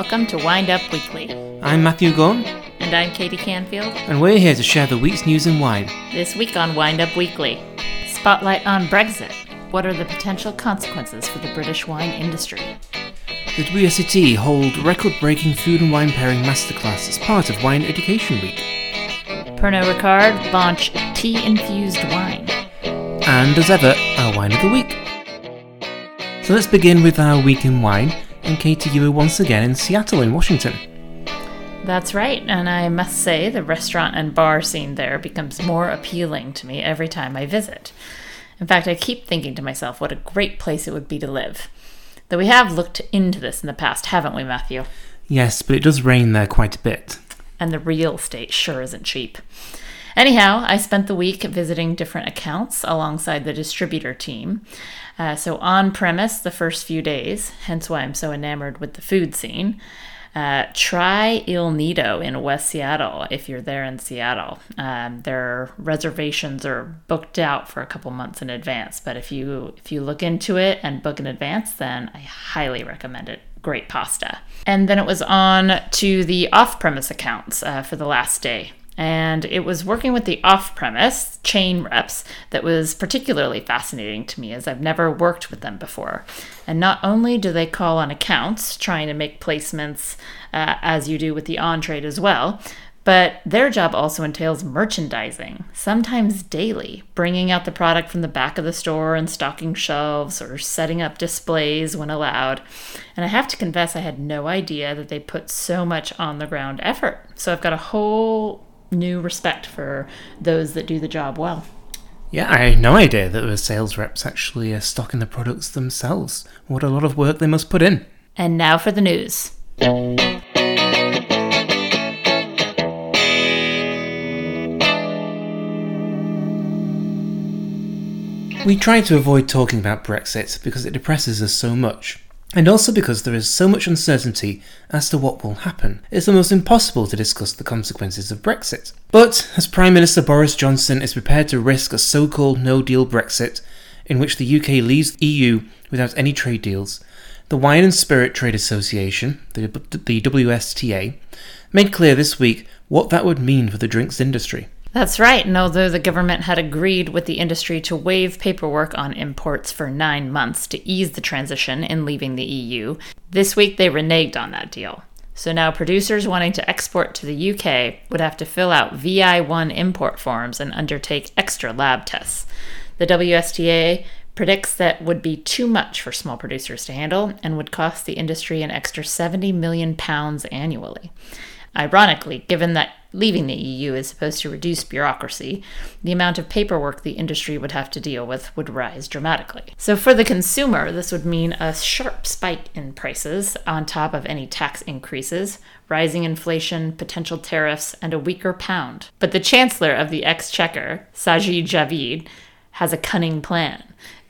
Welcome to Wind Up Weekly. I'm Matthew Gunn, And I'm Katie Canfield. and we're here to share the week's news in wine. This week on Wind Up Weekly Spotlight on Brexit. What are the potential consequences for the British wine industry? The WSET hold record-breaking food and wine pairing masterclass as part of Wine Education Week. Pernod Ricard launch tea infused wine. And as ever, our wine of the week. So let's begin with our week in wine. And Katie, you were once again in Seattle, in Washington. That's right, and I must say the restaurant and bar scene there becomes more appealing to me every time I visit. In fact, I keep thinking to myself what a great place it would be to live. Though we have looked into this in the past, haven't we, Matthew? Yes, but it does rain there quite a bit. and the real estate sure isn't cheap. Anyhow, I spent the week visiting different accounts alongside the distributor team. Uh, so, on premise the first few days, hence why I'm so enamored with the food scene. Uh, try Il Nido in West Seattle if you're there in Seattle. Um, their reservations are booked out for a couple months in advance, but if you if you look into it and book in advance, then I highly recommend it. Great pasta. And then it was on to the off-premise accounts uh, for the last day. And it was working with the off premise chain reps that was particularly fascinating to me as I've never worked with them before. And not only do they call on accounts, trying to make placements uh, as you do with the on trade as well, but their job also entails merchandising, sometimes daily, bringing out the product from the back of the store and stocking shelves or setting up displays when allowed. And I have to confess, I had no idea that they put so much on the ground effort. So I've got a whole new respect for those that do the job well. Yeah, I had no idea that the sales reps actually uh, stocking the products themselves. What a lot of work they must put in. And now for the news. We try to avoid talking about Brexit because it depresses us so much. And also because there is so much uncertainty as to what will happen. It's almost impossible to discuss the consequences of Brexit. But as Prime Minister Boris Johnson is prepared to risk a so called no deal Brexit, in which the UK leaves the EU without any trade deals, the Wine and Spirit Trade Association, the, the WSTA, made clear this week what that would mean for the drinks industry. That's right, and although the government had agreed with the industry to waive paperwork on imports for nine months to ease the transition in leaving the EU, this week they reneged on that deal. So now producers wanting to export to the UK would have to fill out VI1 import forms and undertake extra lab tests. The WSTA predicts that would be too much for small producers to handle and would cost the industry an extra 70 million pounds annually. Ironically, given that leaving the EU is supposed to reduce bureaucracy, the amount of paperwork the industry would have to deal with would rise dramatically. So, for the consumer, this would mean a sharp spike in prices on top of any tax increases, rising inflation, potential tariffs, and a weaker pound. But the Chancellor of the Exchequer, Sajid Javid, has a cunning plan.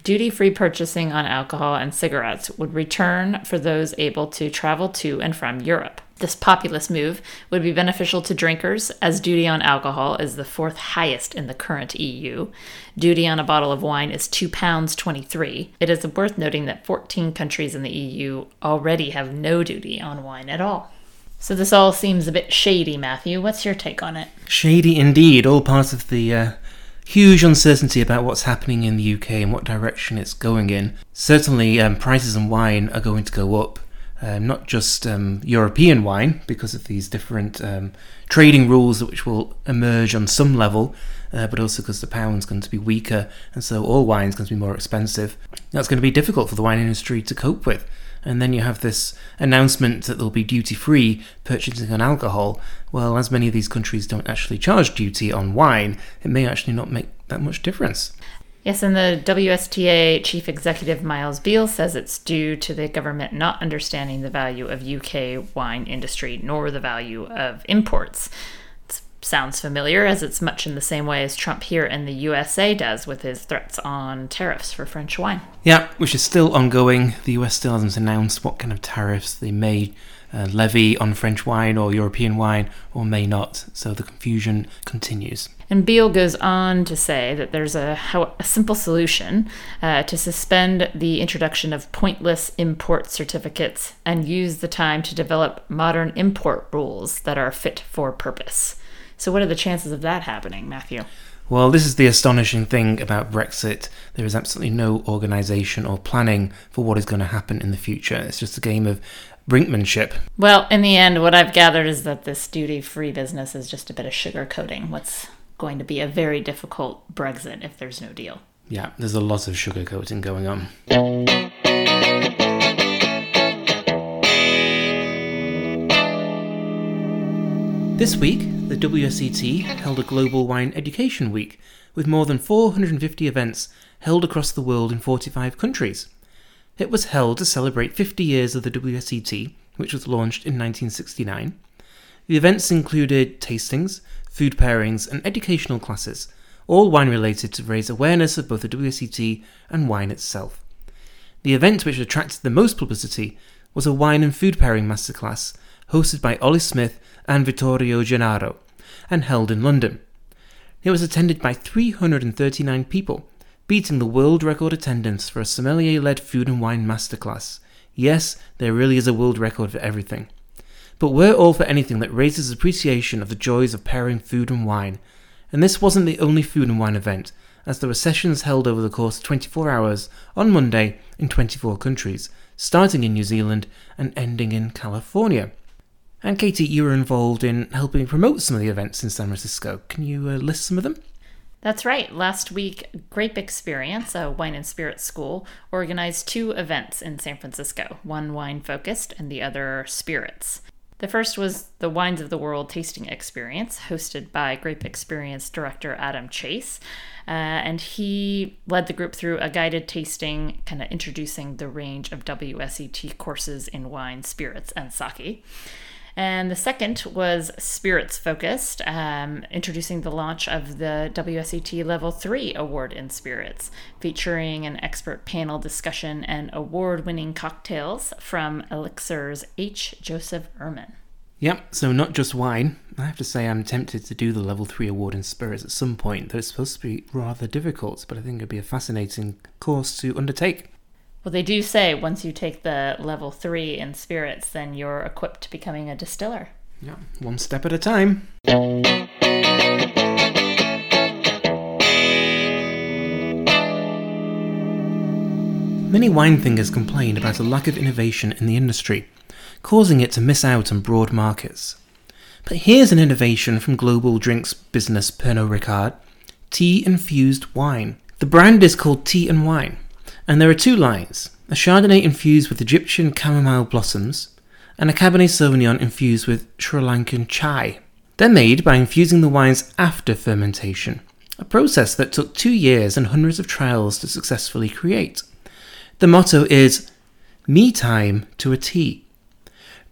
Duty free purchasing on alcohol and cigarettes would return for those able to travel to and from Europe. This populist move would be beneficial to drinkers, as duty on alcohol is the fourth highest in the current EU. Duty on a bottle of wine is £2.23. It is worth noting that 14 countries in the EU already have no duty on wine at all. So this all seems a bit shady, Matthew. What's your take on it? Shady indeed, all part of the uh, huge uncertainty about what's happening in the UK and what direction it's going in. Certainly, um, prices on wine are going to go up. Um, not just um, European wine, because of these different um, trading rules which will emerge on some level, uh, but also because the pound's going to be weaker, and so all wine's going to be more expensive. That's going to be difficult for the wine industry to cope with. And then you have this announcement that there'll be duty free purchasing on alcohol. Well, as many of these countries don't actually charge duty on wine, it may actually not make that much difference. Yes, and the WSTA chief executive Miles Beale says it's due to the government not understanding the value of UK wine industry nor the value of imports. It sounds familiar as it's much in the same way as Trump here in the USA does with his threats on tariffs for French wine. Yeah, which is still ongoing. The US still hasn't announced what kind of tariffs they may uh, levy on French wine or European wine or may not. So the confusion continues. And Beale goes on to say that there's a, a simple solution uh, to suspend the introduction of pointless import certificates and use the time to develop modern import rules that are fit for purpose. So, what are the chances of that happening, Matthew? Well, this is the astonishing thing about Brexit. There is absolutely no organisation or planning for what is going to happen in the future. It's just a game of brinkmanship. Well, in the end, what I've gathered is that this duty free business is just a bit of sugarcoating what's going to be a very difficult Brexit if there's no deal. Yeah, there's a lot of sugarcoating going on. This week, the WSET held a Global Wine Education Week with more than 450 events held across the world in 45 countries. It was held to celebrate 50 years of the WSET, which was launched in 1969. The events included tastings, food pairings, and educational classes, all wine related to raise awareness of both the WSET and wine itself. The event which attracted the most publicity was a wine and food pairing masterclass hosted by Ollie Smith and Vittorio Gennaro, and held in London. It was attended by 339 people, beating the world record attendance for a sommelier led food and wine masterclass. Yes, there really is a world record for everything. But we're all for anything that raises appreciation of the joys of pairing food and wine. And this wasn't the only food and wine event, as there were sessions held over the course of 24 hours on Monday in 24 countries, starting in New Zealand and ending in California. And Katie, you were involved in helping promote some of the events in San Francisco. Can you uh, list some of them? That's right. Last week, Grape Experience, a wine and spirits school, organized two events in San Francisco one wine focused and the other spirits. The first was the Wines of the World Tasting Experience, hosted by Grape Experience director Adam Chase. Uh, and he led the group through a guided tasting, kind of introducing the range of WSET courses in wine, spirits, and sake. And the second was spirits focused, um, introducing the launch of the WSET Level 3 Award in Spirits, featuring an expert panel discussion and award winning cocktails from Elixir's H. Joseph Ehrman. Yep, so not just wine. I have to say, I'm tempted to do the level 3 award in spirits at some point, though it's supposed to be rather difficult, but I think it'd be a fascinating course to undertake. Well, they do say once you take the level three in spirits, then you're equipped to becoming a distiller. Yeah, one step at a time. Many wine thinkers complain about a lack of innovation in the industry, causing it to miss out on broad markets. But here's an innovation from global drinks business Pernod Ricard tea infused wine. The brand is called Tea and Wine and there are two lines a Chardonnay infused with Egyptian chamomile blossoms, and a Cabernet Sauvignon infused with Sri Lankan chai. They're made by infusing the wines after fermentation, a process that took two years and hundreds of trials to successfully create. The motto is Me Time to a Tea,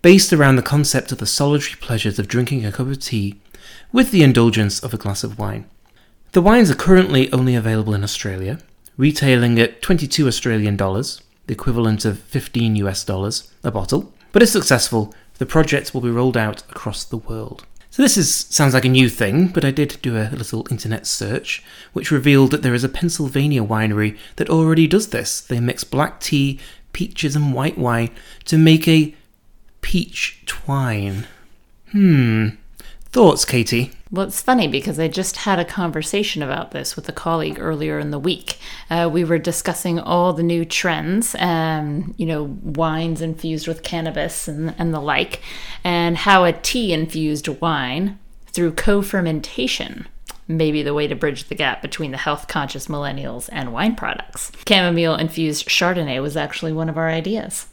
based around the concept of the solitary pleasures of drinking a cup of tea with the indulgence of a glass of wine. The wines are currently only available in Australia, retailing at 22 Australian dollars, the equivalent of 15 US dollars a bottle. But if successful, the project will be rolled out across the world. So this is sounds like a new thing, but I did do a little internet search, which revealed that there is a Pennsylvania winery that already does this. They mix black tea, peaches, and white wine to make a peach twine. Hmm. Thoughts, Katie? Well, it's funny because I just had a conversation about this with a colleague earlier in the week. Uh, we were discussing all the new trends, um, you know, wines infused with cannabis and, and the like, and how a tea infused wine through co fermentation may be the way to bridge the gap between the health conscious millennials and wine products. Chamomile infused Chardonnay was actually one of our ideas.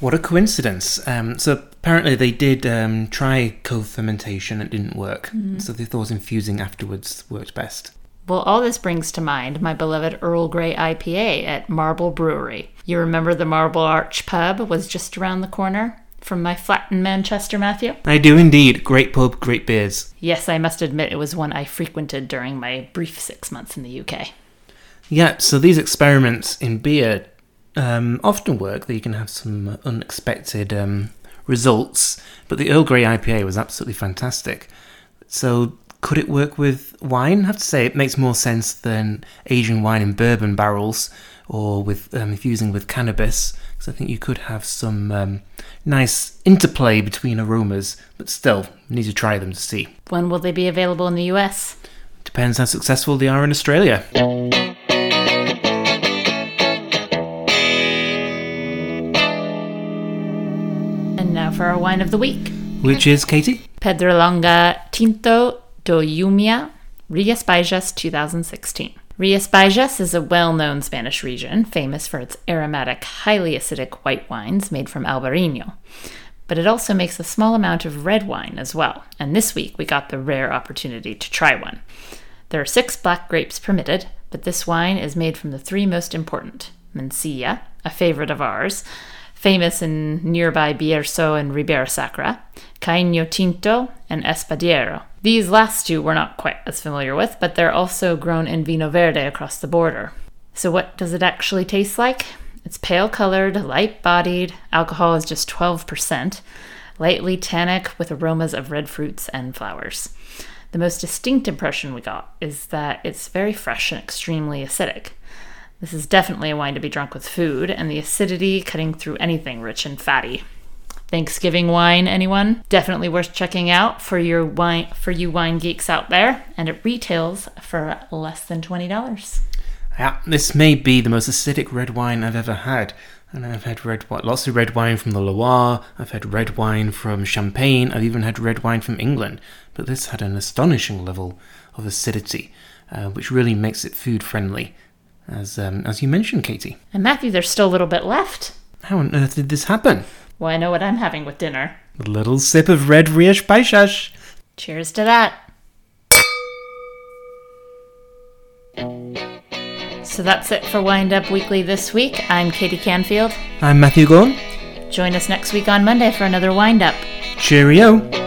What a coincidence. Um, so apparently they did um, try co-fermentation. It didn't work. Mm-hmm. So they thought infusing afterwards worked best. Well, all this brings to mind my beloved Earl Grey IPA at Marble Brewery. You remember the Marble Arch pub was just around the corner? From my flat in Manchester, Matthew? I do indeed. Great pub, great beers. Yes, I must admit it was one I frequented during my brief six months in the UK. Yeah, so these experiments in beer um, often work that you can have some unexpected um, results, but the Earl Grey IPA was absolutely fantastic. So, could it work with wine? I have to say, it makes more sense than aging wine in bourbon barrels or with um, infusing with cannabis, because I think you could have some um, nice interplay between aromas, but still, need to try them to see. When will they be available in the US? Depends how successful they are in Australia. For our wine of the week. Which is, Katie? Pedralonga Tinto do Umia, Rias Baixas 2016. Rias Baixas is a well known Spanish region, famous for its aromatic, highly acidic white wines made from Albarino. But it also makes a small amount of red wine as well, and this week we got the rare opportunity to try one. There are six black grapes permitted, but this wine is made from the three most important Mencía, a favorite of ours, famous in nearby Bierzo and Ribera Sacra, Caíño Tinto, and Espadeiro. These last two we're not quite as familiar with, but they're also grown in Vinho Verde across the border. So, what does it actually taste like? It's pale colored, light bodied, alcohol is just 12%, lightly tannic with aromas of red fruits and flowers. The most distinct impression we got is that it's very fresh and extremely acidic. This is definitely a wine to be drunk with food, and the acidity cutting through anything rich and fatty. Thanksgiving wine, anyone? Definitely worth checking out for your wine for you wine geeks out there, and it retails for less than twenty dollars. Yeah, this may be the most acidic red wine I've ever had. And I've had red lots of red wine from the Loire. I've had red wine from Champagne. I've even had red wine from England. But this had an astonishing level of acidity, uh, which really makes it food friendly, as um, as you mentioned, Katie. And Matthew, there's still a little bit left. How on earth did this happen? Well, I know what I'm having with dinner. A little sip of red Rias Baixas. Cheers to that. So that's it for Wind Up Weekly this week. I'm Katie Canfield. I'm Matthew Gorn. Join us next week on Monday for another Wind Up. Cheerio.